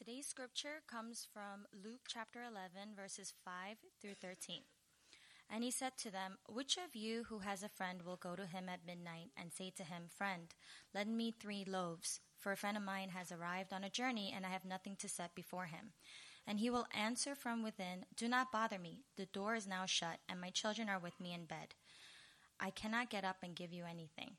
Today's scripture comes from Luke chapter 11, verses 5 through 13. And he said to them, Which of you who has a friend will go to him at midnight and say to him, Friend, lend me three loaves, for a friend of mine has arrived on a journey and I have nothing to set before him? And he will answer from within, Do not bother me. The door is now shut, and my children are with me in bed. I cannot get up and give you anything.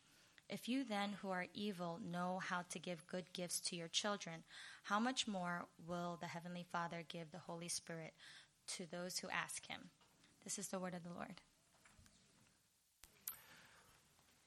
If you then, who are evil, know how to give good gifts to your children, how much more will the Heavenly Father give the Holy Spirit to those who ask him? This is the word of the Lord.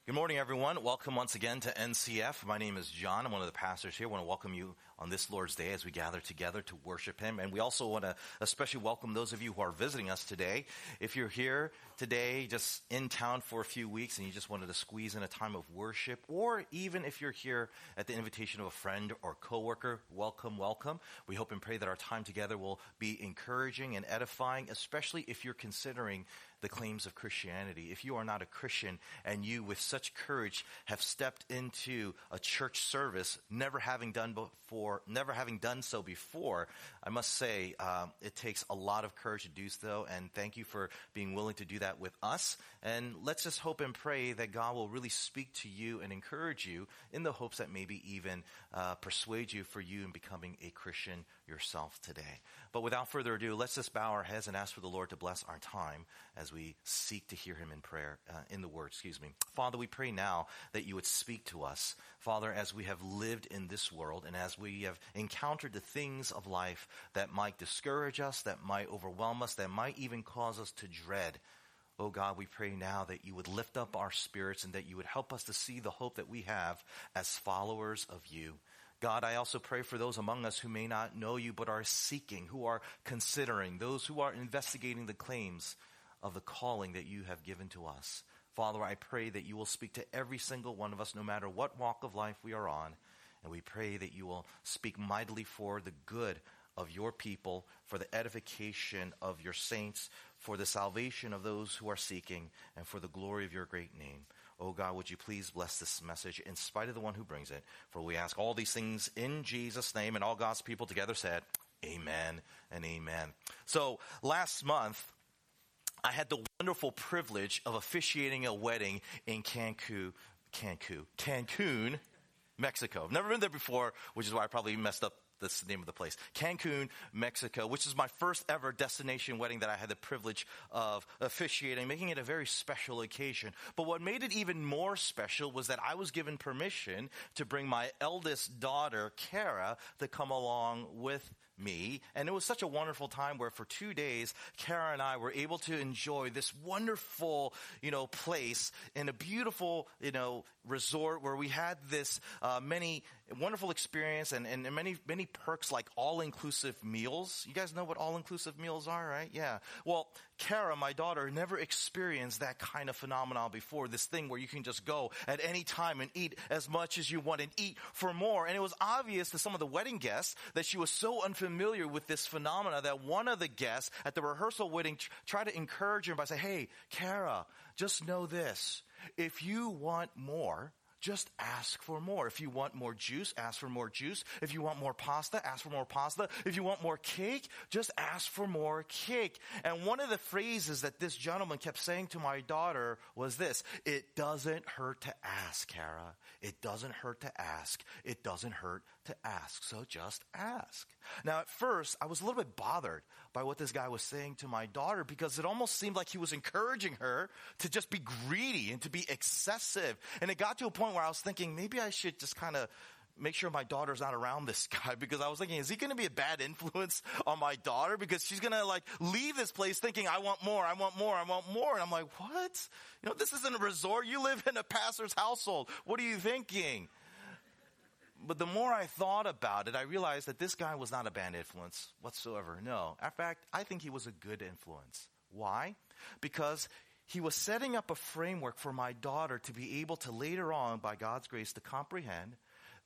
Good morning, everyone. Welcome once again to NCF. My name is John. I'm one of the pastors here. I want to welcome you on this Lord's Day as we gather together to worship Him. And we also want to especially welcome those of you who are visiting us today. If you're here today, just in town for a few weeks and you just wanted to squeeze in a time of worship, or even if you're here at the invitation of a friend or coworker, welcome, welcome. We hope and pray that our time together will be encouraging and edifying, especially if you're considering the claims of Christianity. If you are not a Christian and you, with such courage, have stepped into a church service, never having done before, never having done so before, I must say um, it takes a lot of courage to do so. And thank you for being willing to do that with us. And let's just hope and pray that God will really speak to you and encourage you in the hopes that maybe even uh, persuade you for you in becoming a Christian yourself today. But without further ado, let's just bow our heads and ask for the Lord to bless our time as we seek to hear him in prayer, uh, in the word, excuse me. Father, we pray now that you would speak to us. Father, as we have lived in this world and as we have encountered the things of life that might discourage us, that might overwhelm us, that might even cause us to dread. Oh God, we pray now that you would lift up our spirits and that you would help us to see the hope that we have as followers of you. God, I also pray for those among us who may not know you but are seeking, who are considering, those who are investigating the claims of the calling that you have given to us. Father, I pray that you will speak to every single one of us, no matter what walk of life we are on. And we pray that you will speak mightily for the good of your people, for the edification of your saints, for the salvation of those who are seeking, and for the glory of your great name. Oh God, would you please bless this message in spite of the one who brings it? For we ask all these things in Jesus' name, and all God's people together said, Amen and amen. So last month, I had the wonderful privilege of officiating a wedding in Cancun, Cancun, Cancun, Mexico. I've never been there before, which is why I probably messed up that's the name of the place. Cancun, Mexico, which is my first ever destination wedding that I had the privilege of officiating, making it a very special occasion. But what made it even more special was that I was given permission to bring my eldest daughter, Kara, to come along with me. And it was such a wonderful time where for two days, Kara and I were able to enjoy this wonderful, you know, place in a beautiful, you know, resort where we had this, uh, many wonderful experience and, and many, many perks like all-inclusive meals. You guys know what all-inclusive meals are, right? Yeah. Well, Kara, my daughter, never experienced that kind of phenomenon before. This thing where you can just go at any time and eat as much as you want and eat for more. And it was obvious to some of the wedding guests that she was so unfamiliar with this phenomena that one of the guests at the rehearsal wedding tried to encourage her by saying, Hey, Kara, just know this. If you want more, just ask for more. If you want more juice, ask for more juice. If you want more pasta, ask for more pasta. If you want more cake, just ask for more cake. And one of the phrases that this gentleman kept saying to my daughter was this, it doesn't hurt to ask, Kara. It doesn't hurt to ask. It doesn't hurt to ask. So just ask. Now at first, I was a little bit bothered by what this guy was saying to my daughter because it almost seemed like he was encouraging her to just be greedy and to be excessive. And it got to a point where I was thinking maybe I should just kind of make sure my daughter's not around this guy because I was thinking, is he going to be a bad influence on my daughter? Because she's going to like leave this place thinking, I want more, I want more, I want more. And I'm like, what? You know, this isn't a resort. You live in a pastor's household. What are you thinking? but the more I thought about it, I realized that this guy was not a bad influence whatsoever. No. In fact, I think he was a good influence. Why? Because he was setting up a framework for my daughter to be able to later on, by God's grace, to comprehend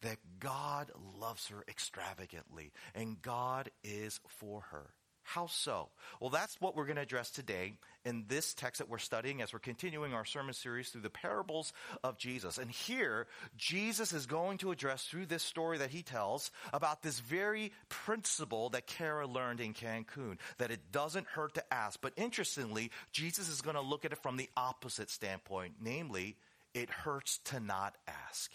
that God loves her extravagantly and God is for her. How so? Well, that's what we're going to address today in this text that we're studying as we're continuing our sermon series through the parables of Jesus. And here, Jesus is going to address through this story that he tells about this very principle that Kara learned in Cancun, that it doesn't hurt to ask. But interestingly, Jesus is going to look at it from the opposite standpoint, namely, it hurts to not ask.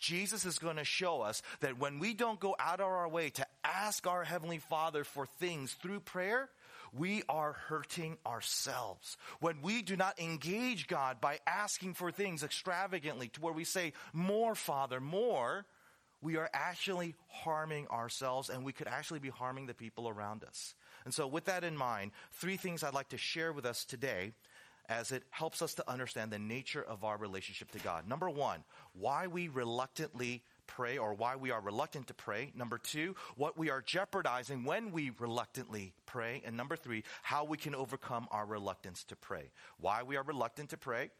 Jesus is going to show us that when we don't go out of our way to ask our Heavenly Father for things through prayer, we are hurting ourselves. When we do not engage God by asking for things extravagantly to where we say, more Father, more, we are actually harming ourselves and we could actually be harming the people around us. And so with that in mind, three things I'd like to share with us today as it helps us to understand the nature of our relationship to God. Number one, why we reluctantly pray or why we are reluctant to pray. Number two, what we are jeopardizing when we reluctantly pray. And number three, how we can overcome our reluctance to pray. Why we are reluctant to pray,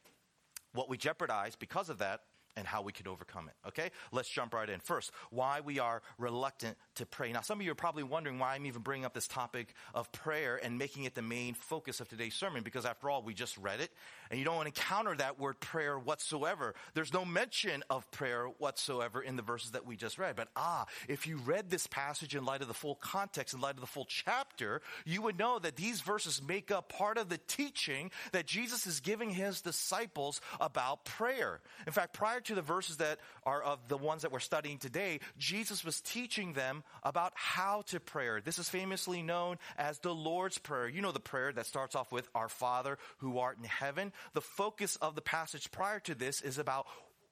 what we jeopardize because of that, and how we can overcome it. Okay? Let's jump right in. First, why we are reluctant to pray. Now, some of you are probably wondering why I'm even bringing up this topic of prayer and making it the main focus of today's sermon, because after all, we just read it, and you don't encounter that word prayer whatsoever. There's no mention of prayer whatsoever in the verses that we just read. But ah, if you read this passage in light of the full context, in light of the full chapter, you would know that these verses make up part of the teaching that Jesus is giving his disciples about prayer. In fact, prior to the verses that are of the ones that we're studying today, Jesus was teaching them about how to pray. This is famously known as the Lord's Prayer. You know the prayer that starts off with Our Father who art in heaven. The focus of the passage prior to this is about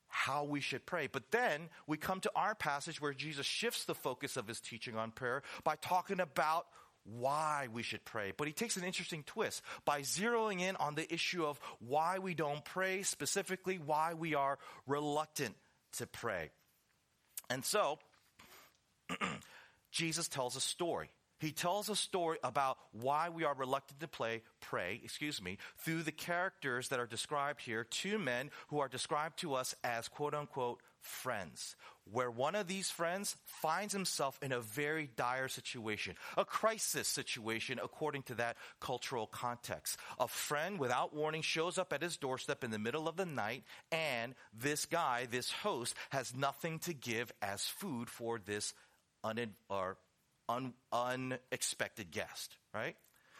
how we should pray. But then we come to our passage where Jesus shifts the focus of his teaching on prayer by talking about why we should pray. But he takes an interesting twist by zeroing in on the issue of why we don't pray, specifically why we are reluctant to pray. And so, Jesus tells a story. He tells a story about why we are reluctant to play, pray, excuse me, through the characters that are described here, two men who are described to us as quote unquote friends, where one of these friends finds himself in a very dire situation, a crisis situation according to that cultural context. A friend without warning shows up at his doorstep in the middle of the night, and this guy, this host, has nothing to give as food for this un- or un- unexpected guest, right?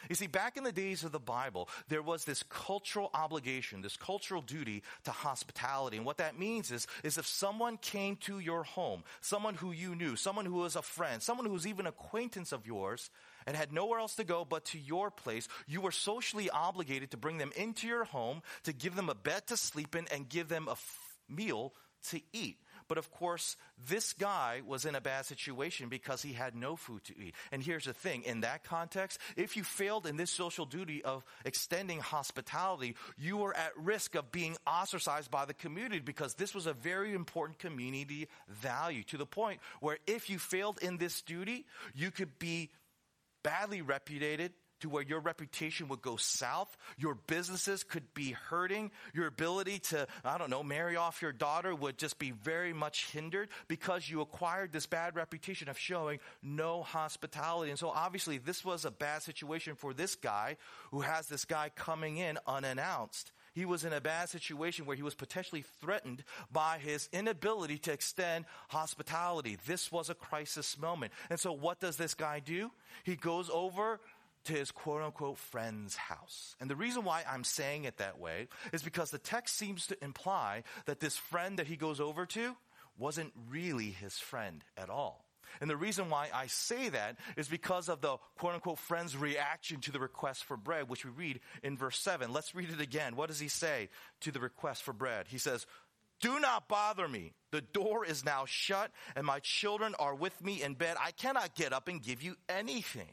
You see, back in the days of the Bible, there was this cultural obligation, this cultural duty to hospitality. And what that means is, is if someone came to your home, someone who you knew, someone who was a friend, someone who was even an acquaintance of yours, and had nowhere else to go but to your place, you were socially obligated to bring them into your home, to give them a bed to sleep in, and give them a f- meal to eat. But of course, this guy was in a bad situation because he had no food to eat. And here's the thing in that context, if you failed in this social duty of extending hospitality, you were at risk of being ostracized by the community because this was a very important community value to the point where if you failed in this duty, you could be badly reputed to where your reputation would go south. Your businesses could be hurting. Your ability to, I don't know, marry off your daughter would just be very much hindered because you acquired this bad reputation of showing no hospitality. And so obviously this was a bad situation for this guy who has this guy coming in unannounced. He was in a bad situation where he was potentially threatened by his inability to extend hospitality. This was a crisis moment. And so what does this guy do? He goes over to his quote unquote friend's house. And the reason why I'm saying it that way is because the text seems to imply that this friend that he goes over to wasn't really his friend at all. And the reason why I say that is because of the quote unquote friend's reaction to the request for bread, which we read in verse 7. Let's read it again. What does he say to the request for bread? He says, do not bother me. The door is now shut and my children are with me in bed. I cannot get up and give you anything.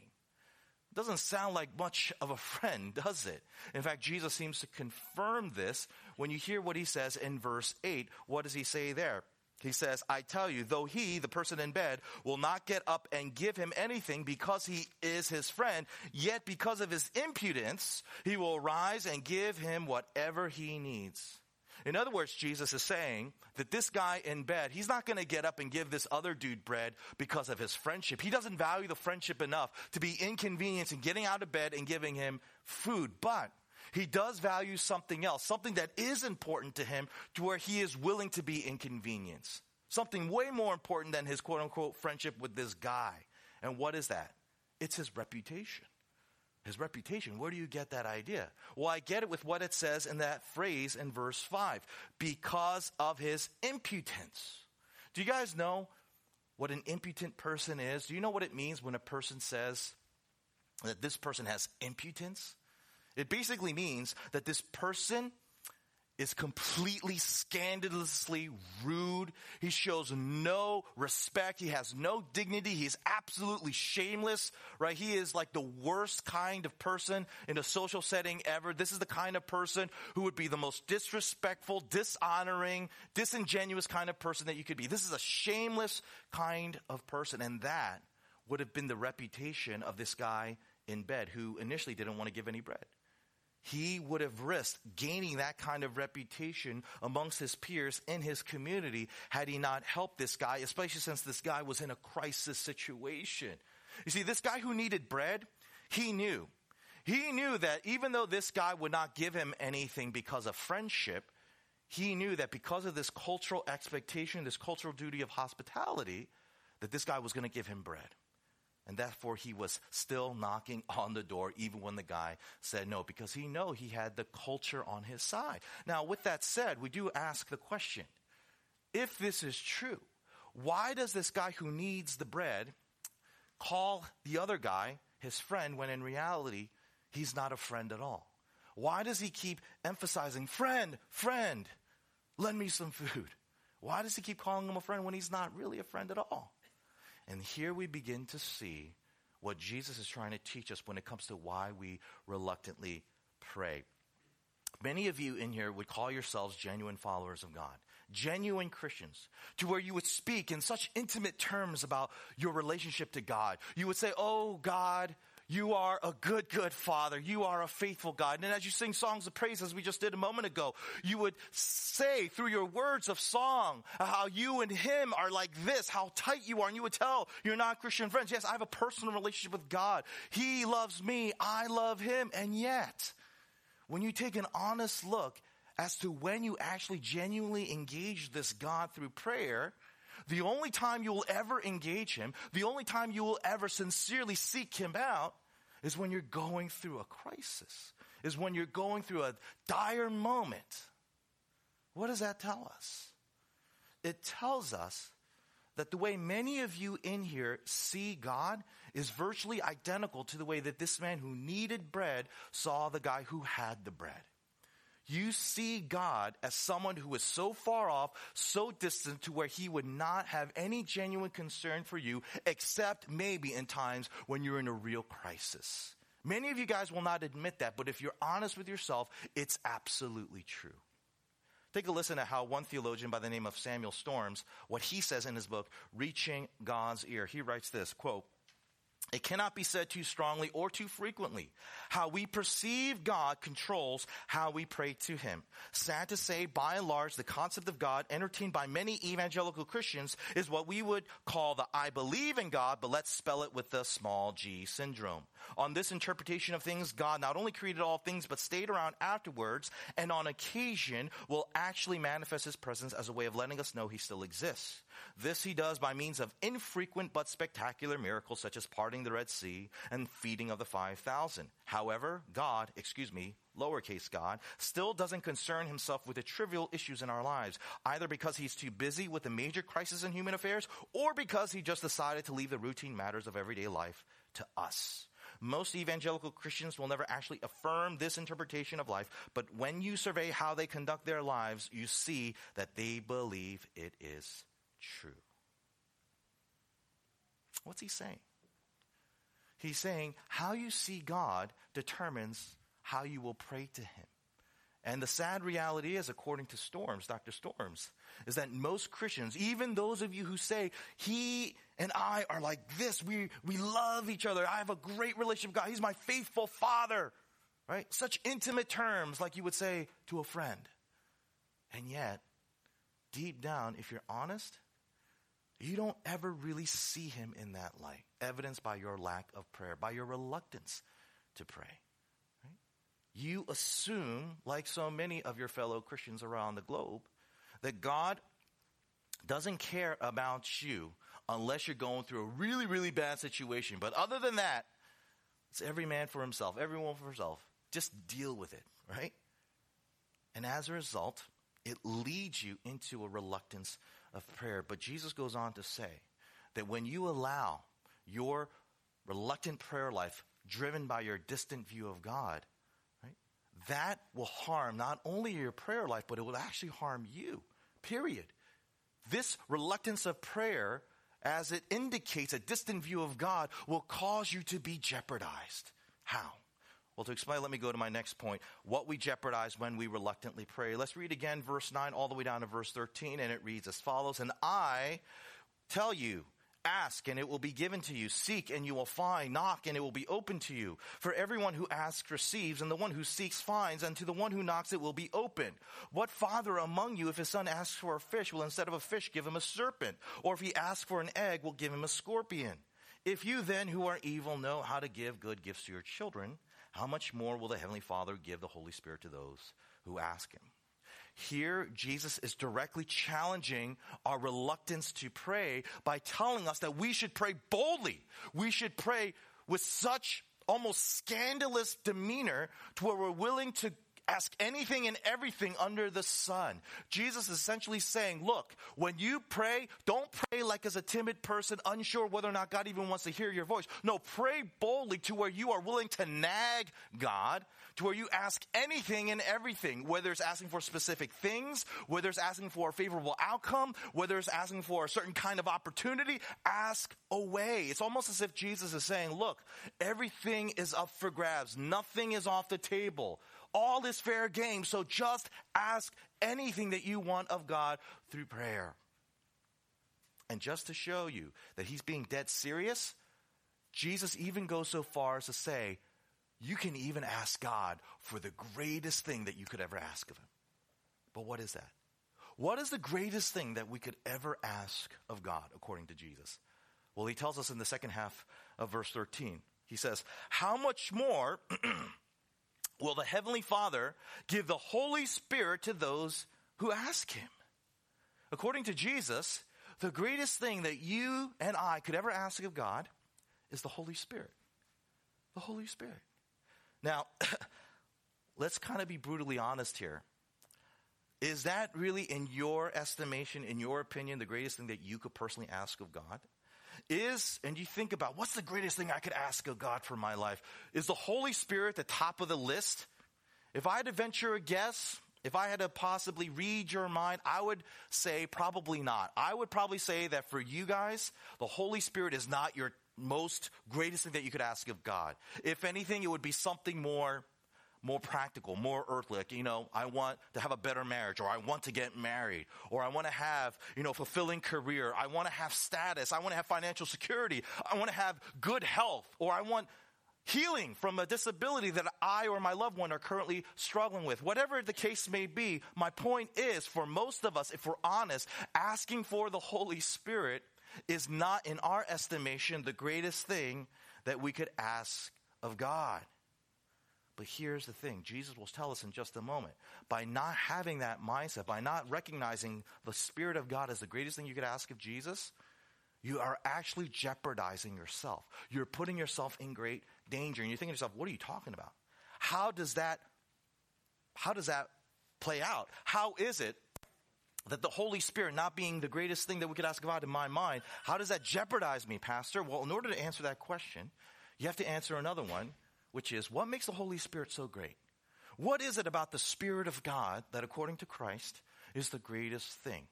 Doesn't sound like much of a friend, does it? In fact, Jesus seems to confirm this when you hear what he says in verse 8. What does he say there? He says, I tell you, though he, the person in bed, will not get up and give him anything because he is his friend, yet because of his impudence, he will rise and give him whatever he needs. In other words, Jesus is saying that this guy in bed, he's not going to get up and give this other dude bread because of his friendship. He doesn't value the friendship enough to be inconvenienced in getting out of bed and giving him food. But he does value something else, something that is important to him to where he is willing to be inconvenienced. Something way more important than his quote unquote friendship with this guy. And what is that? It's his reputation. His reputation. Where do you get that idea? Well, I get it with what it says in that phrase in verse 5 because of his impudence. Do you guys know what an impotent person is? Do you know what it means when a person says that this person has impotence? It basically means that this person is completely scandalously rude. He shows no respect. He has no dignity. He's absolutely shameless, right? He is like the worst kind of person in a social setting ever. This is the kind of person who would be the most disrespectful, dishonoring, disingenuous kind of person that you could be. This is a shameless kind of person. And that would have been the reputation of this guy in bed who initially didn't want to give any bread he would have risked gaining that kind of reputation amongst his peers in his community had he not helped this guy, especially since this guy was in a crisis situation. You see, this guy who needed bread, he knew. He knew that even though this guy would not give him anything because of friendship, he knew that because of this cultural expectation, this cultural duty of hospitality, that this guy was going to give him bread. And therefore, he was still knocking on the door even when the guy said no, because he know he had the culture on his side. Now, with that said, we do ask the question, if this is true, why does this guy who needs the bread call the other guy his friend when in reality, he's not a friend at all? Why does he keep emphasizing, friend, friend, lend me some food? Why does he keep calling him a friend when he's not really a friend at all? And here we begin to see what Jesus is trying to teach us when it comes to why we reluctantly pray. Many of you in here would call yourselves genuine followers of God, genuine Christians, to where you would speak in such intimate terms about your relationship to God. You would say, Oh God, you are a good, good father. You are a faithful God. And as you sing songs of praise, as we just did a moment ago, you would say through your words of song how you and him are like this, how tight you are. And you would tell your non-Christian friends, yes, I have a personal relationship with God. He loves me. I love him. And yet, when you take an honest look as to when you actually genuinely engage this God through prayer, the only time you will ever engage him, the only time you will ever sincerely seek him out is when you're going through a crisis, is when you're going through a dire moment. What does that tell us? It tells us that the way many of you in here see God is virtually identical to the way that this man who needed bread saw the guy who had the bread you see God as someone who is so far off, so distant to where he would not have any genuine concern for you, except maybe in times when you're in a real crisis. Many of you guys will not admit that, but if you're honest with yourself, it's absolutely true. Take a listen to how one theologian by the name of Samuel Storms, what he says in his book, Reaching God's Ear. He writes this, quote, it cannot be said too strongly or too frequently. How we perceive God controls how we pray to Him. Sad to say, by and large, the concept of God entertained by many evangelical Christians is what we would call the I believe in God, but let's spell it with the small g syndrome. On this interpretation of things, God not only created all things, but stayed around afterwards, and on occasion will actually manifest His presence as a way of letting us know He still exists. This he does by means of infrequent but spectacular miracles such as parting the Red Sea and feeding of the 5,000. However, God, excuse me, lowercase God, still doesn't concern himself with the trivial issues in our lives, either because he's too busy with the major crises in human affairs or because he just decided to leave the routine matters of everyday life to us. Most evangelical Christians will never actually affirm this interpretation of life, but when you survey how they conduct their lives, you see that they believe it is true. What's he saying? He's saying how you see God determines how you will pray to him. And the sad reality is, according to Storms, Dr. Storms, is that most Christians, even those of you who say, he and I are like this, we, we love each other, I have a great relationship with God, he's my faithful father, right? Such intimate terms, like you would say to a friend. And yet, deep down, if you're honest, you don't ever really see him in that light, evidenced by your lack of prayer, by your reluctance to pray. Right? You assume, like so many of your fellow Christians around the globe, that God doesn't care about you unless you're going through a really, really bad situation. But other than that, it's every man for himself, everyone for himself. Just deal with it, right? And as a result, it leads you into a reluctance of prayer. But Jesus goes on to say that when you allow your reluctant prayer life driven by your distant view of God, right, that will harm not only your prayer life, but it will actually harm you, period. This reluctance of prayer, as it indicates a distant view of God, will cause you to be jeopardized. How? Well, to explain, let me go to my next point. What we jeopardize when we reluctantly pray. Let's read again verse 9 all the way down to verse 13, and it reads as follows And I tell you, Ask and it will be given to you. Seek and you will find. Knock and it will be open to you. For everyone who asks receives, and the one who seeks finds, and to the one who knocks it will be open. What father among you, if his son asks for a fish, will instead of a fish give him a serpent? Or if he asks for an egg, will give him a scorpion? If you then, who are evil, know how to give good gifts to your children, how much more will the Heavenly Father give the Holy Spirit to those who ask Him? Here, Jesus is directly challenging our reluctance to pray by telling us that we should pray boldly. We should pray with such almost scandalous demeanor to where we're willing to Ask anything and everything under the sun. Jesus is essentially saying, look, when you pray, don't pray like as a timid person, unsure whether or not God even wants to hear your voice. No, pray boldly to where you are willing to nag God, to where you ask anything and everything, whether it's asking for specific things, whether it's asking for a favorable outcome, whether it's asking for a certain kind of opportunity, ask away. It's almost as if Jesus is saying, look, everything is up for grabs. Nothing is off the table all is fair game. So just ask anything that you want of God through prayer. And just to show you that he's being dead serious, Jesus even goes so far as to say, you can even ask God for the greatest thing that you could ever ask of him. But what is that? What is the greatest thing that we could ever ask of God, according to Jesus? Well, he tells us in the second half of verse 13. He says, How much more will the Heavenly Father give the Holy Spirit to those who ask Him. According to Jesus, the greatest thing that you and I could ever ask of God is the Holy Spirit. The Holy Spirit. Now, let's kind of be brutally honest here. Is that really, in your estimation, in your opinion, the greatest thing that you could personally ask of God? Is, and you think about what's the greatest thing I could ask of God for my life? Is the Holy Spirit the top of the list? If I had to venture a guess, if I had to possibly read your mind, I would say probably not. I would probably say that for you guys, the Holy Spirit is not your most greatest thing that you could ask of God. If anything, it would be something more more practical, more earthly. Like, you know, I want to have a better marriage, or I want to get married, or I want to have, you know, fulfilling career. I want to have status. I want to have financial security. I want to have good health, or I want healing from a disability that I or my loved one are currently struggling with. Whatever the case may be, my point is for most of us, if we're honest, asking for the Holy Spirit is not, in our estimation, the greatest thing that we could ask of God. But here's the thing Jesus will tell us in just a moment. By not having that mindset, by not recognizing the Spirit of God as the greatest thing you could ask of Jesus, you are actually jeopardizing yourself. You're putting yourself in great danger. And you're thinking to yourself, what are you talking about? How does that, how does that play out? How is it that the Holy Spirit not being the greatest thing that we could ask of God in my mind, how does that jeopardize me, Pastor? Well, in order to answer that question, you have to answer another one which is what makes the Holy Spirit so great? What is it about the Spirit of God that, according to Christ, is the greatest thing?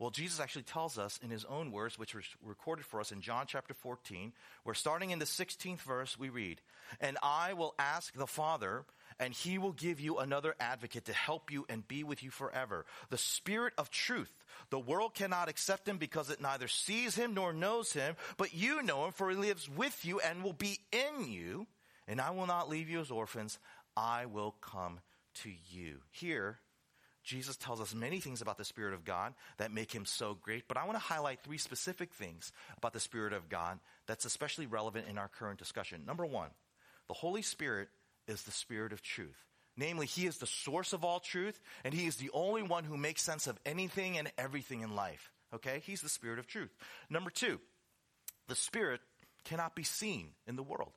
Well, Jesus actually tells us in his own words, which were recorded for us in John chapter 14, where starting in the 16th verse, we read, And I will ask the Father, and he will give you another advocate to help you and be with you forever. The Spirit of truth. The world cannot accept him because it neither sees him nor knows him, but you know him for he lives with you and will be in you. And I will not leave you as orphans. I will come to you. Here, Jesus tells us many things about the Spirit of God that make him so great, but I want to highlight three specific things about the Spirit of God that's especially relevant in our current discussion. Number one, the Holy Spirit is the Spirit of truth. Namely, He is the source of all truth, and He is the only one who makes sense of anything and everything in life. Okay? He's the Spirit of truth. Number two, the Spirit cannot be seen in the world.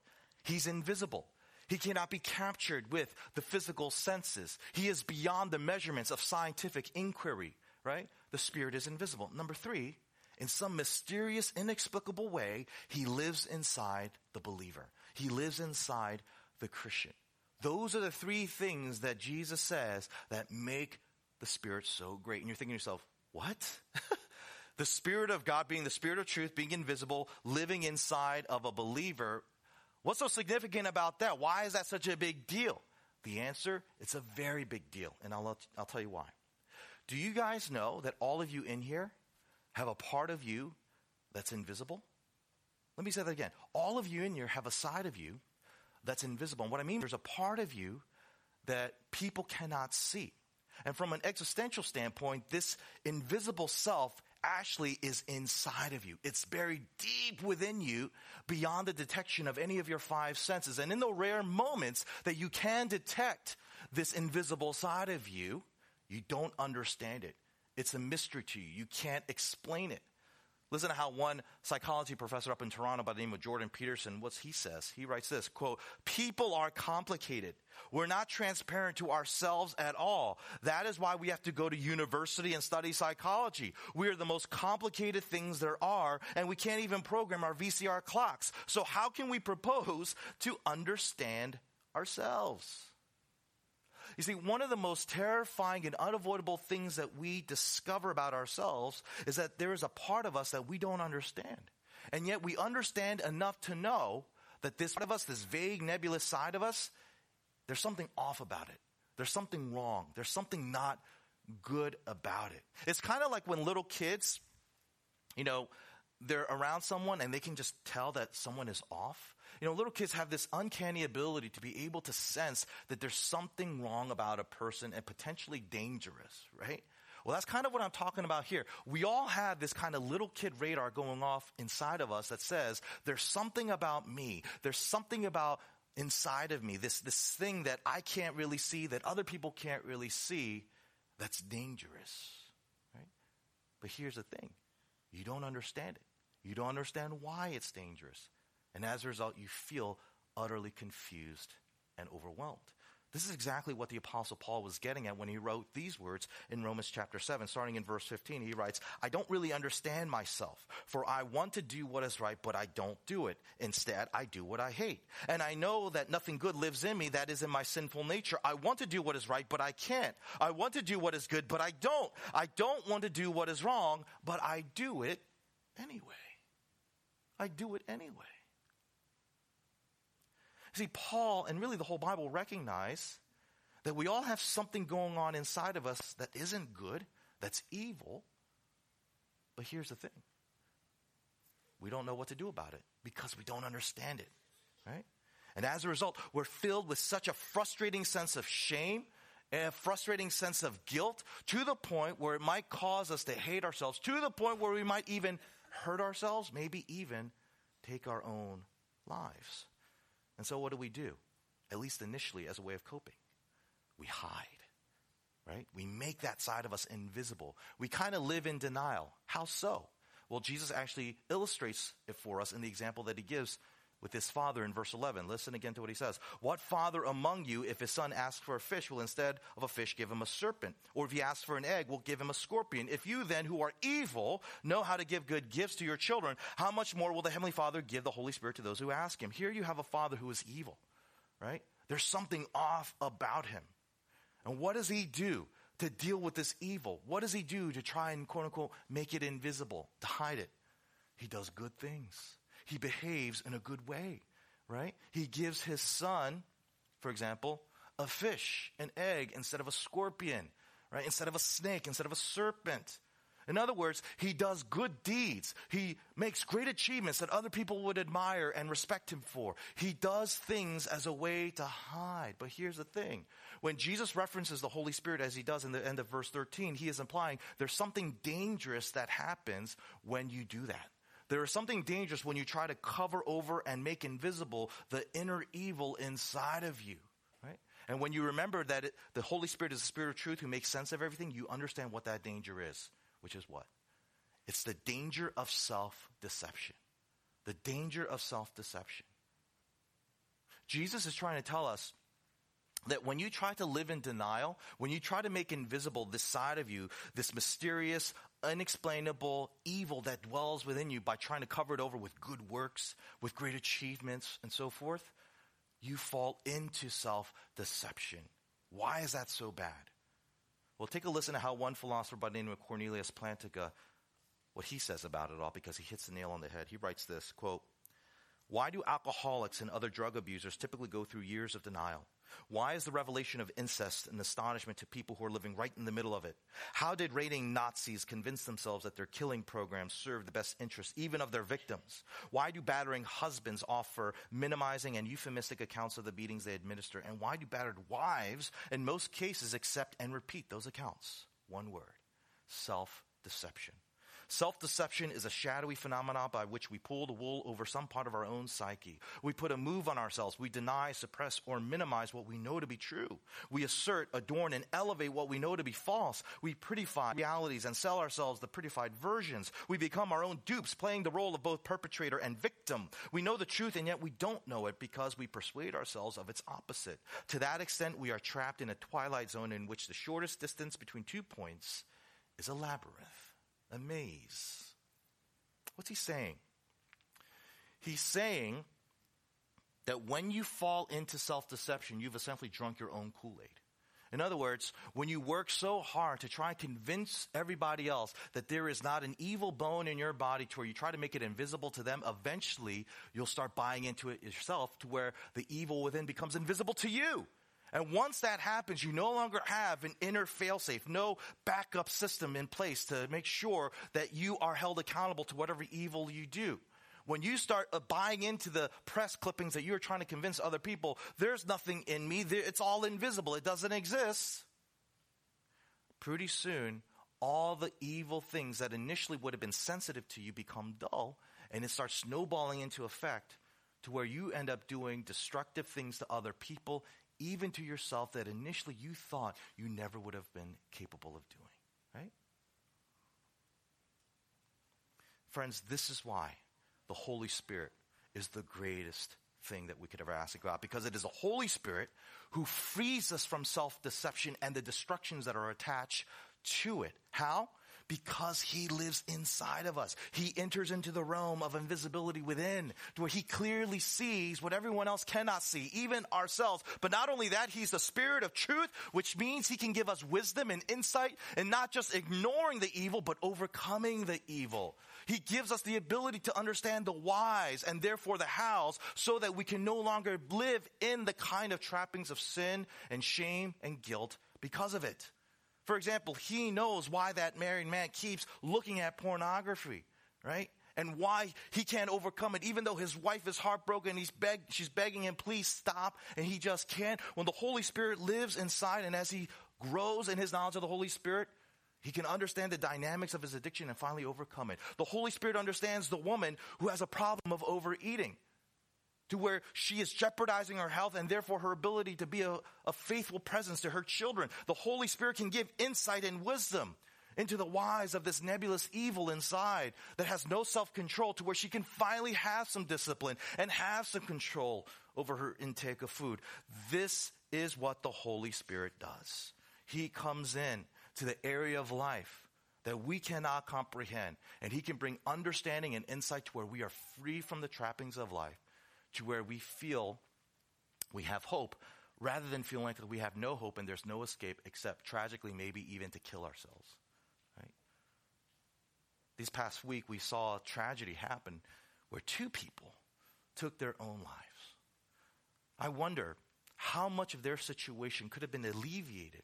He's invisible. He cannot be captured with the physical senses. He is beyond the measurements of scientific inquiry, right? The Spirit is invisible. Number three, in some mysterious, inexplicable way, He lives inside the believer. He lives inside the Christian. Those are the three things that Jesus says that make the Spirit so great. And you're thinking to yourself, what? the Spirit of God being the Spirit of truth, being invisible, living inside of a believer What's so significant about that? Why is that such a big deal? The answer, it's a very big deal, and I'll, I'll tell you why. Do you guys know that all of you in here have a part of you that's invisible? Let me say that again. All of you in here have a side of you that's invisible. And what I mean, there's a part of you that people cannot see. And from an existential standpoint, this invisible self actually is inside of you. It's buried deep within you beyond the detection of any of your five senses. And in the rare moments that you can detect this invisible side of you, you don't understand it. It's a mystery to you. You can't explain it. Listen to how one psychology professor up in Toronto by the name of Jordan Peterson, what he says. He writes this, quote, people are complicated. We're not transparent to ourselves at all. That is why we have to go to university and study psychology. We are the most complicated things there are, and we can't even program our VCR clocks. So how can we propose to understand ourselves? You see, one of the most terrifying and unavoidable things that we discover about ourselves is that there is a part of us that we don't understand. And yet we understand enough to know that this part of us, this vague, nebulous side of us, there's something off about it. There's something wrong. There's something not good about it. It's kind of like when little kids, you know, they're around someone and they can just tell that someone is off. You know, little kids have this uncanny ability to be able to sense that there's something wrong about a person and potentially dangerous, right? Well, that's kind of what I'm talking about here. We all have this kind of little kid radar going off inside of us that says, there's something about me. There's something about inside of me, this, this thing that I can't really see, that other people can't really see, that's dangerous, right? But here's the thing. You don't understand it. You don't understand why it's dangerous. And as a result, you feel utterly confused and overwhelmed. This is exactly what the apostle Paul was getting at when he wrote these words in Romans chapter 7, starting in verse 15. He writes, I don't really understand myself, for I want to do what is right, but I don't do it. Instead, I do what I hate. And I know that nothing good lives in me, that is in my sinful nature. I want to do what is right, but I can't. I want to do what is good, but I don't. I don't want to do what is wrong, but I do it anyway. I do it anyway. See, Paul and really the whole Bible recognize that we all have something going on inside of us that isn't good, that's evil. But here's the thing we don't know what to do about it because we don't understand it, right? And as a result, we're filled with such a frustrating sense of shame a frustrating sense of guilt to the point where it might cause us to hate ourselves, to the point where we might even hurt ourselves, maybe even take our own lives. And so what do we do? At least initially as a way of coping. We hide, right? We make that side of us invisible. We kind of live in denial. How so? Well, Jesus actually illustrates it for us in the example that he gives with his father in verse 11. Listen again to what he says. What father among you, if his son asks for a fish, will instead of a fish give him a serpent? Or if he asks for an egg, will give him a scorpion? If you then, who are evil, know how to give good gifts to your children, how much more will the heavenly father give the Holy Spirit to those who ask him? Here you have a father who is evil, right? There's something off about him. And what does he do? to deal with this evil? What does he do to try and quote unquote make it invisible, to hide it? He does good things he behaves in a good way, right? He gives his son, for example, a fish, an egg, instead of a scorpion, right? Instead of a snake, instead of a serpent. In other words, he does good deeds. He makes great achievements that other people would admire and respect him for. He does things as a way to hide. But here's the thing. When Jesus references the Holy Spirit as he does in the end of verse 13, he is implying there's something dangerous that happens when you do that. There is something dangerous when you try to cover over and make invisible the inner evil inside of you. Right? And when you remember that it, the Holy Spirit is the Spirit of truth who makes sense of everything, you understand what that danger is which is what? It's the danger of self deception. The danger of self deception. Jesus is trying to tell us that when you try to live in denial, when you try to make invisible this side of you, this mysterious, unexplainable evil that dwells within you by trying to cover it over with good works, with great achievements, and so forth, you fall into self deception. Why is that so bad? Well, take a listen to how one philosopher by the name of Cornelius Plantinga, what he says about it all, because he hits the nail on the head. He writes this, quote, why do alcoholics and other drug abusers typically go through years of denial? Why is the revelation of incest an astonishment to people who are living right in the middle of it? How did raiding Nazis convince themselves that their killing programs serve the best interests even of their victims? Why do battering husbands offer minimizing and euphemistic accounts of the beatings they administer? And why do battered wives, in most cases, accept and repeat those accounts? One word self deception. Self deception is a shadowy phenomenon by which we pull the wool over some part of our own psyche. We put a move on ourselves. We deny, suppress, or minimize what we know to be true. We assert, adorn, and elevate what we know to be false. We prettify realities and sell ourselves the prettified versions. We become our own dupes, playing the role of both perpetrator and victim. We know the truth, and yet we don't know it because we persuade ourselves of its opposite. To that extent, we are trapped in a twilight zone in which the shortest distance between two points is a labyrinth a maze. What's he saying? He's saying that when you fall into self deception, you've essentially drunk your own Kool Aid. In other words, when you work so hard to try and convince everybody else that there is not an evil bone in your body to where you try to make it invisible to them, eventually you'll start buying into it yourself to where the evil within becomes invisible to you. And once that happens, you no longer have an inner failsafe, no backup system in place to make sure that you are held accountable to whatever evil you do. When you start uh, buying into the press clippings that you're trying to convince other people, there's nothing in me, it's all invisible, it doesn't exist. Pretty soon, all the evil things that initially would have been sensitive to you become dull, and it starts snowballing into effect to where you end up doing destructive things to other people, even to yourself that initially you thought you never would have been capable of doing, right? Friends, this is why the Holy Spirit is the greatest thing that we could ever ask God because it is the Holy Spirit who frees us from self deception and the destructions that are attached to it. How? Because he lives inside of us. He enters into the realm of invisibility within where he clearly sees what everyone else cannot see, even ourselves. But not only that, he's the spirit of truth, which means he can give us wisdom and insight and not just ignoring the evil, but overcoming the evil. He gives us the ability to understand the whys and therefore the hows so that we can no longer live in the kind of trappings of sin and shame and guilt because of it. For example, he knows why that married man keeps looking at pornography, right? And why he can't overcome it, even though his wife is heartbroken, he's beg, she's begging him, please stop, and he just can't. When the Holy Spirit lives inside, and as he grows in his knowledge of the Holy Spirit, he can understand the dynamics of his addiction and finally overcome it. The Holy Spirit understands the woman who has a problem of overeating to where she is jeopardizing her health and therefore her ability to be a, a, faithful presence to her children. The Holy Spirit can give insight and wisdom into the whys of this nebulous evil inside that has no self-control to where she can finally have some discipline and have some control over her intake of food. This is what the Holy Spirit does. He comes in to the area of life that we cannot comprehend and he can bring understanding and insight to where we are free from the trappings of life to where we feel we have hope rather than feeling like that we have no hope and there's no escape except tragically maybe even to kill ourselves. Right? This past week we saw a tragedy happen where two people took their own lives. I wonder how much of their situation could have been alleviated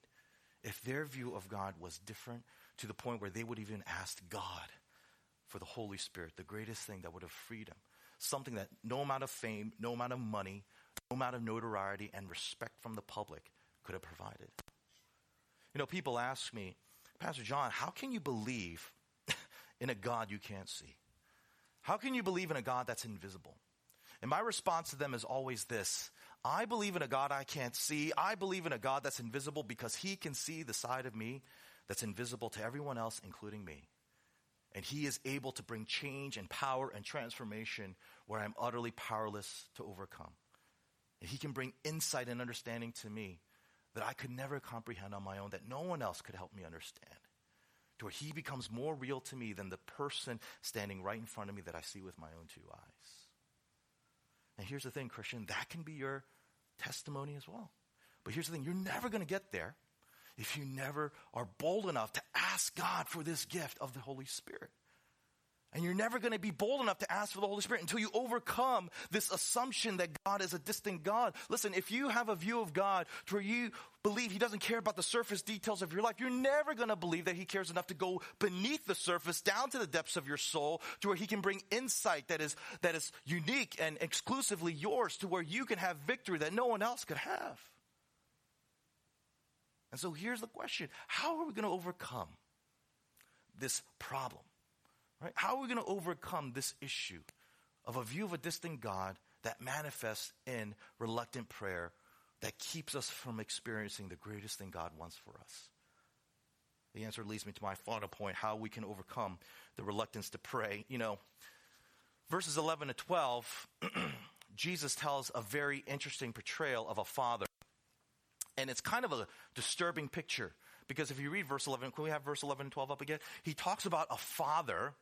if their view of God was different to the point where they would even ask God for the Holy Spirit, the greatest thing that would have freed them. Something that no amount of fame, no amount of money, no amount of notoriety and respect from the public could have provided. You know, people ask me, Pastor John, how can you believe in a God you can't see? How can you believe in a God that's invisible? And my response to them is always this I believe in a God I can't see. I believe in a God that's invisible because he can see the side of me that's invisible to everyone else, including me. And he is able to bring change and power and transformation where I'm utterly powerless to overcome. And he can bring insight and understanding to me that I could never comprehend on my own, that no one else could help me understand. To where he becomes more real to me than the person standing right in front of me that I see with my own two eyes. And here's the thing, Christian, that can be your testimony as well. But here's the thing you're never going to get there if you never are bold enough to ask God for this gift of the Holy Spirit. And you're never going to be bold enough to ask for the Holy Spirit until you overcome this assumption that God is a distant God. Listen, if you have a view of God to where you believe He doesn't care about the surface details of your life, you're never going to believe that He cares enough to go beneath the surface, down to the depths of your soul, to where He can bring insight that is, that is unique and exclusively yours, to where you can have victory that no one else could have. And so here's the question How are we going to overcome this problem? Right? How are we going to overcome this issue of a view of a distant God that manifests in reluctant prayer that keeps us from experiencing the greatest thing God wants for us? The answer leads me to my final point how we can overcome the reluctance to pray. You know, verses 11 to 12, Jesus tells a very interesting portrayal of a father. And it's kind of a disturbing picture because if you read verse 11, can we have verse 11 and 12 up again? He talks about a father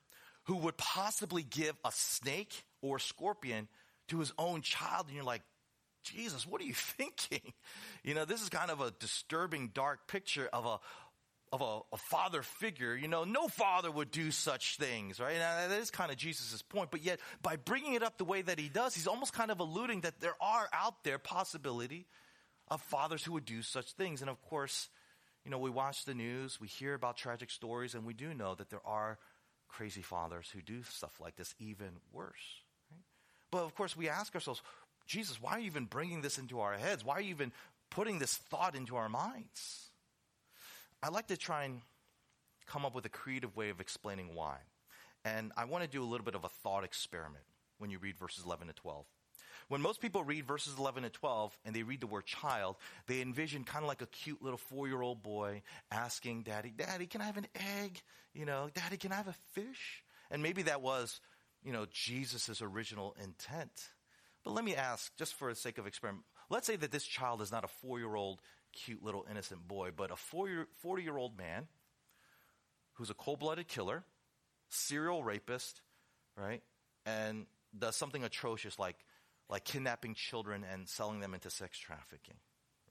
who would possibly give a snake or a scorpion to his own child. And you're like, Jesus, what are you thinking? You know, this is kind of a disturbing, dark picture of a, of a, a, father figure. You know, no father would do such things, right? And that is kind of Jesus' point. But yet, by bringing it up the way that he does, he's almost kind of alluding that there are out there possibility of fathers who would do such things. And of course, you know, we watch the news, we hear about tragic stories, and we do know that there are crazy fathers who do stuff like this even worse. Right? But of course, we ask ourselves, Jesus, why are you even bringing this into our heads? Why are you even putting this thought into our minds? I like to try and come up with a creative way of explaining why. And I want to do a little bit of a thought experiment when you read verses 11 to 12. When most people read verses 11 and 12 and they read the word child, they envision kind of like a cute little four year old boy asking, Daddy, Daddy, can I have an egg? You know, Daddy, can I have a fish? And maybe that was, you know, Jesus' original intent. But let me ask, just for the sake of experiment, let's say that this child is not a four year old, cute little innocent boy, but a 40 year old man who's a cold blooded killer, serial rapist, right? And does something atrocious like like kidnapping children and selling them into sex trafficking,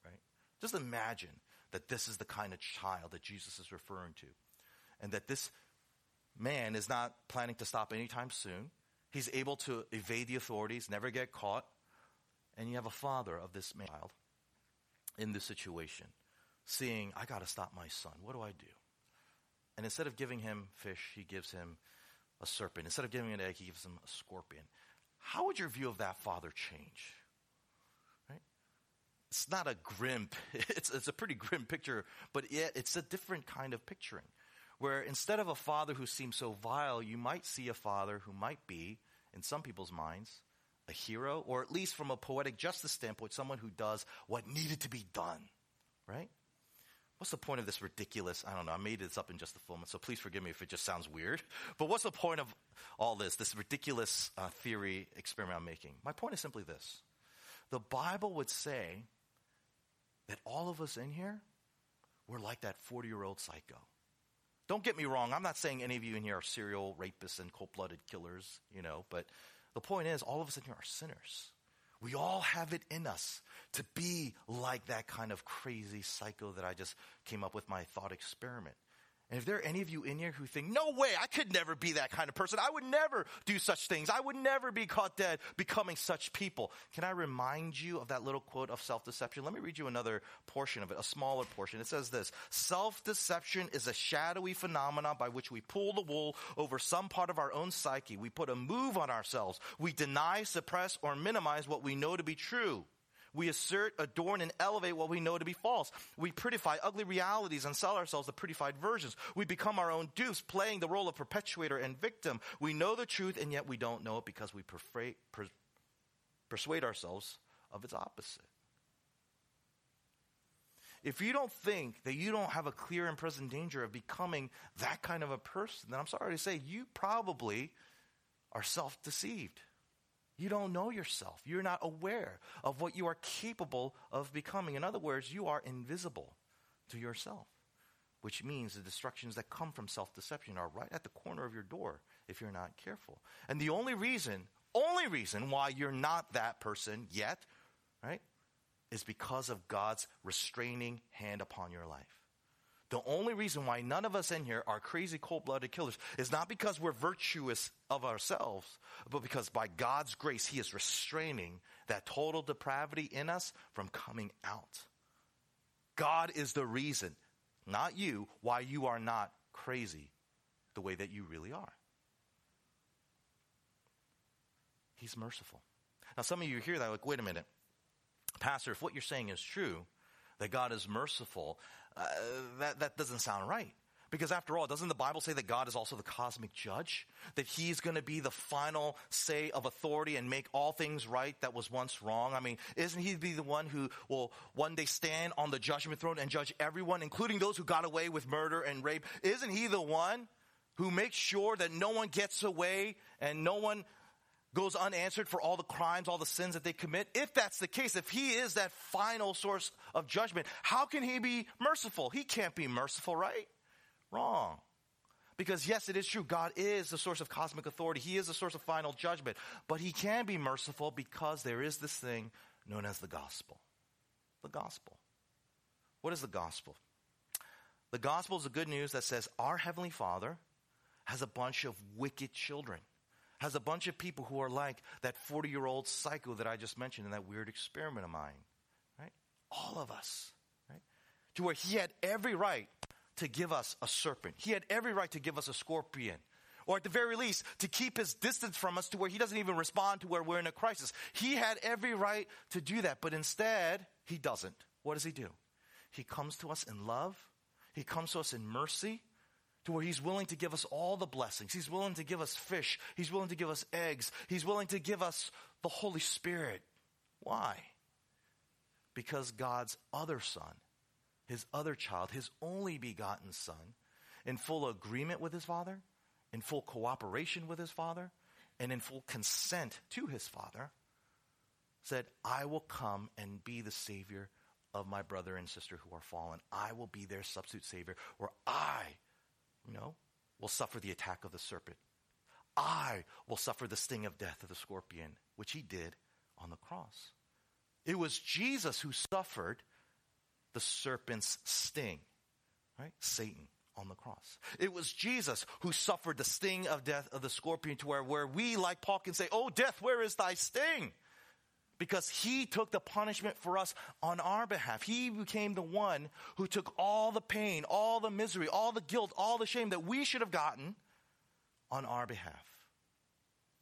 right? Just imagine that this is the kind of child that Jesus is referring to. And that this man is not planning to stop anytime soon. He's able to evade the authorities, never get caught. And you have a father of this child in this situation, seeing, I got to stop my son. What do I do? And instead of giving him fish, he gives him a serpent. Instead of giving him an egg, he gives him a scorpion how would your view of that father change? Right? It's not a grim, it's, it's a pretty grim picture, but yet it's a different kind of picturing. Where instead of a father who seems so vile, you might see a father who might be, in some people's minds, a hero, or at least from a poetic justice standpoint, someone who does what needed to be done. Right? What's the point of this ridiculous? I don't know. I made this up in just a moment, so please forgive me if it just sounds weird. But what's the point of all this, this ridiculous uh, theory experiment I'm making? My point is simply this the Bible would say that all of us in here, we're like that 40 year old psycho. Don't get me wrong, I'm not saying any of you in here are serial rapists and cold blooded killers, you know, but the point is, all of us in here are sinners. We all have it in us to be like that kind of crazy psycho that I just came up with my thought experiment. And if there are any of you in here who think, no way, I could never be that kind of person. I would never do such things. I would never be caught dead becoming such people. Can I remind you of that little quote of self-deception? Let me read you another portion of it, a smaller portion. It says this, self-deception is a shadowy phenomenon by which we pull the wool over some part of our own psyche. We put a move on ourselves. We deny, suppress, or minimize what we know to be true. We assert, adorn, and elevate what we know to be false. We prettify ugly realities and sell ourselves the prettified versions. We become our own dupes, playing the role of perpetuator and victim. We know the truth, and yet we don't know it because we persuade, persuade ourselves of its opposite. If you don't think that you don't have a clear and present danger of becoming that kind of a person, then I'm sorry to say you probably are self deceived. You don't know yourself. You're not aware of what you are capable of becoming. In other words, you are invisible to yourself, which means the destructions that come from self deception are right at the corner of your door if you're not careful. And the only reason, only reason why you're not that person yet, right, is because of God's restraining hand upon your life. The only reason why none of us in here are crazy cold blooded killers is not because we're virtuous of ourselves, but because by God's grace, He is restraining that total depravity in us from coming out. God is the reason, not you, why you are not crazy the way that you really are. He's merciful. Now, some of you hear that, like, wait a minute. Pastor, if what you're saying is true, that God is merciful, uh, that, that doesn't sound right. Because after all, doesn't the Bible say that God is also the cosmic judge? That he's going to be the final say of authority and make all things right that was once wrong? I mean, isn't he be the one who will one day stand on the judgment throne and judge everyone, including those who got away with murder and rape? Isn't he the one who makes sure that no one gets away and no one goes unanswered for all the crimes, all the sins that they commit? If that's the case, if he is that final source of judgment, how can he be merciful? He can't be merciful, right? Wrong. Because yes, it is true. God is the source of cosmic authority. He is the source of final judgment. But he can be merciful because there is this thing known as the gospel. The gospel. What is the gospel? The gospel is the good news that says our Heavenly Father has a bunch of wicked children has a bunch of people who are like that 40 year old psycho that I just mentioned in that weird experiment of mine, right? All of us, right? To where he had every right to give us a serpent. He had every right to give us a scorpion. Or at the very least, to keep his distance from us to where he doesn't even respond to where we're in a crisis. He had every right to do that, but instead, he doesn't. What does he do? He comes to us in love. He comes to us in mercy to where He's willing to give us all the blessings. He's willing to give us fish. He's willing to give us eggs. He's willing to give us the Holy Spirit. Why? Because God's other son, His other child, His only begotten son, in full agreement with His Father, in full cooperation with His Father, and in full consent to His Father, said, I will come and be the Savior of my brother and sister who are fallen. I will be their substitute Savior, where I know, will suffer the attack of the serpent. I will suffer the sting of death of the scorpion, which he did on the cross. It was Jesus who suffered the serpent's sting, right? Satan on the cross. It was Jesus who suffered the sting of death of the scorpion to where, where we, like Paul, can say, Oh, death, where is thy sting? Because he took the punishment for us on our behalf. He became the one who took all the pain, all the misery, all the guilt, all the shame that we should have gotten on our behalf.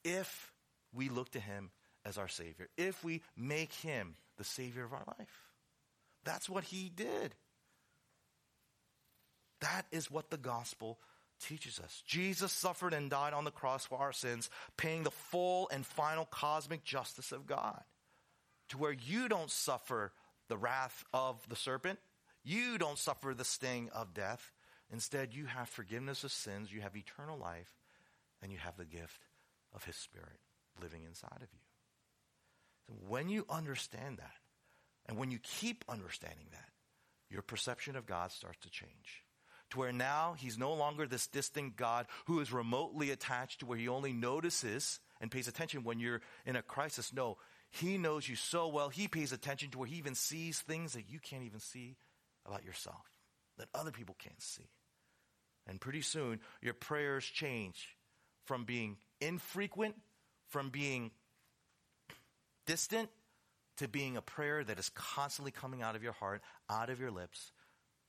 If we look to him as our Savior, if we make him the Savior of our life. That's what he did. That is what the gospel teaches us. Jesus suffered and died on the cross for our sins, paying the full and final cosmic justice of God to where you don't suffer the wrath of the serpent. You don't suffer the sting of death. Instead, you have forgiveness of sins, you have eternal life, and you have the gift of His Spirit living inside of you. So when you understand that, and when you keep understanding that, your perception of God starts to change. To where now He's no longer this distant God who is remotely attached to where He only notices and pays attention when you're in a crisis. No, he knows you so well, he pays attention to where he even sees things that you can't even see about yourself, that other people can't see. And pretty soon, your prayers change from being infrequent, from being distant, to being a prayer that is constantly coming out of your heart, out of your lips,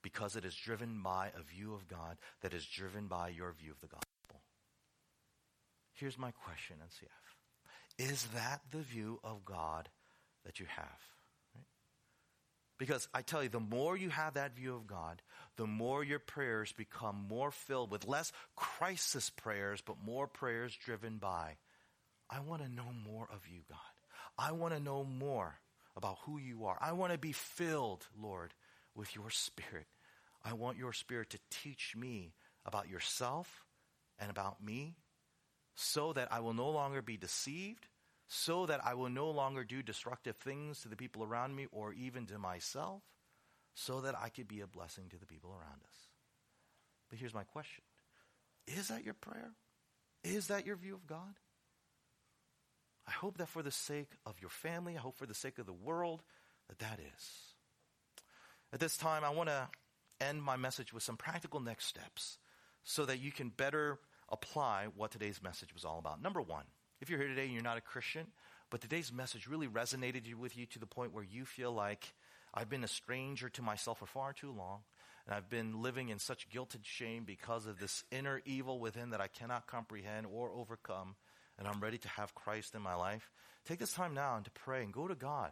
because it is driven by a view of God that is driven by your view of the gospel. Here's my question, NCF. Is that the view of God that you have? Because I tell you, the more you have that view of God, the more your prayers become more filled with less crisis prayers, but more prayers driven by, I want to know more of you, God. I want to know more about who you are. I want to be filled, Lord, with your spirit. I want your spirit to teach me about yourself and about me so that I will no longer be deceived, so that I will no longer do destructive things to the people around me or even to myself, so that I could be a blessing to the people around us. But here's my question Is that your prayer? Is that your view of God? I hope that for the sake of your family, I hope for the sake of the world, that that is. At this time, I want to end my message with some practical next steps so that you can better apply what today's message was all about. Number one, if you're here today and you're not a Christian, but today's message really resonated with you to the point where you feel like I've been a stranger to myself for far too long, and I've been living in such guilt and shame because of this inner evil within that I cannot comprehend or overcome, and I'm ready to have Christ in my life, take this time now and to pray and go to God,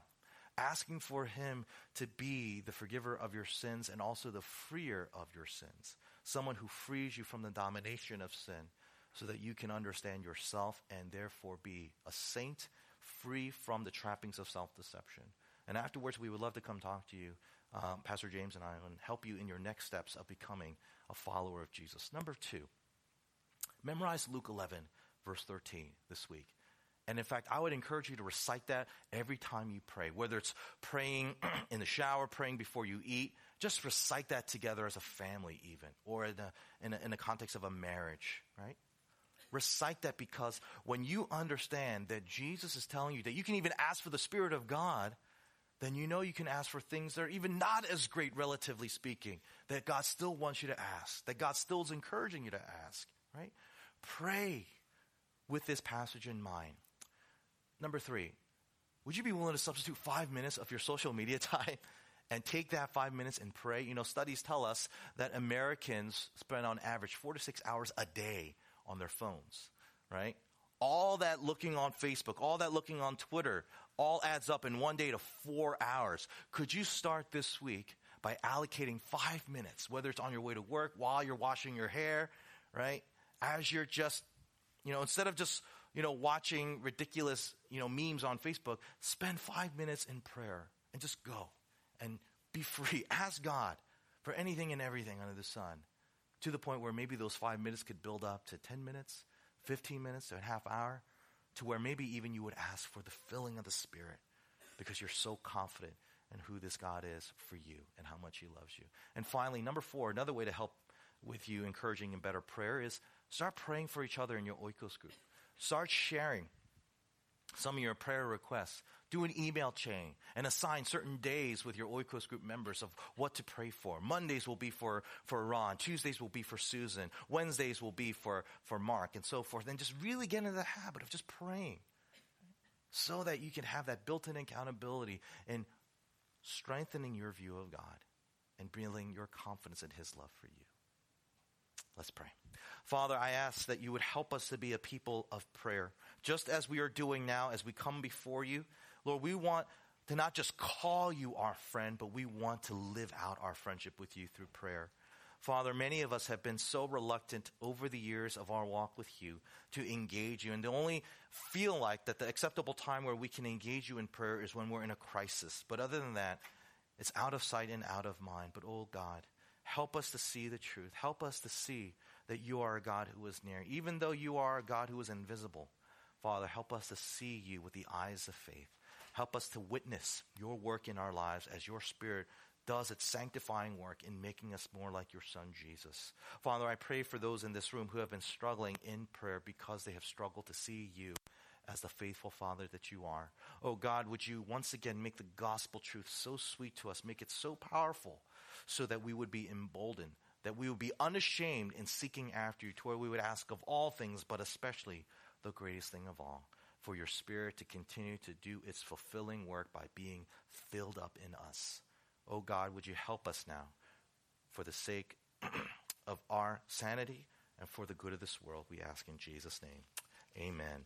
asking for Him to be the forgiver of your sins and also the freer of your sins, someone who frees you from the domination of sin so that you can understand yourself and therefore be a saint free from the trappings of self deception. And afterwards, we would love to come talk to you, um, Pastor James and I, and help you in your next steps of becoming a follower of Jesus. Number two, memorize Luke 11 verse 13 this week. And in fact, I would encourage you to recite that every time you pray, whether it's praying in the shower, praying before you eat, just recite that together as a family, even, or in a, in a, in a context of a marriage, right? Recite that because when you understand that Jesus is telling you that you can even ask for the Spirit of God, then you know you can ask for things that are even not as great, relatively speaking, that God still wants you to ask, that God still is encouraging you to ask, right? Pray with this passage in mind. Number three, would you be willing to substitute five minutes of your social media time and take that five minutes and pray? You know, studies tell us that Americans spend on average four to six hours a day on their phones, right? All that looking on Facebook, all that looking on Twitter, all adds up in one day to four hours. Could you start this week by allocating five minutes, whether it's on your way to work, while you're washing your hair, right? As you're just you know, instead of just, you know, watching ridiculous, you know, memes on Facebook, spend five minutes in prayer and just go and be free. Ask God for anything and everything under the sun to the point where maybe those five minutes could build up to 10 minutes, 15 minutes, to a half hour, to where maybe even you would ask for the filling of the Spirit because you're so confident in who this God is for you and how much He loves you. And finally, number four, another way to help with you encouraging in better prayer is Start praying for each other in your oikos group. Start sharing some of your prayer requests. Do an email chain and assign certain days with your Oikos group members of what to pray for. Mondays will be for, for Ron. Tuesdays will be for Susan. Wednesdays will be for, for Mark and so forth. And just really get into the habit of just praying so that you can have that built-in accountability in strengthening your view of God and building your confidence in His love for you. Let's pray. Father, I ask that you would help us to be a people of prayer, just as we are doing now as we come before you. Lord, we want to not just call you our friend, but we want to live out our friendship with you through prayer. Father, many of us have been so reluctant over the years of our walk with you to engage you and to only feel like that the acceptable time where we can engage you in prayer is when we're in a crisis. But other than that, it's out of sight and out of mind. But oh God, help us to see the truth. Help us to see that you are a God who is near. Even though you are a God who is invisible, Father, help us to see you with the eyes of faith. Help us to witness your work in our lives as your Spirit does its sanctifying work in making us more like your Son, Jesus. Father, I pray for those in this room who have been struggling in prayer because they have struggled to see you as the faithful Father that you are. Oh God, would you once again make the gospel truth so sweet to us, make it so powerful, so that we would be emboldened that we would be unashamed in seeking after you, to where we would ask of all things, but especially the greatest thing of all, for your Spirit to continue to do its fulfilling work by being filled up in us. Oh God, would you help us now for the sake of our sanity and for the good of this world, we ask in Jesus' name. Amen.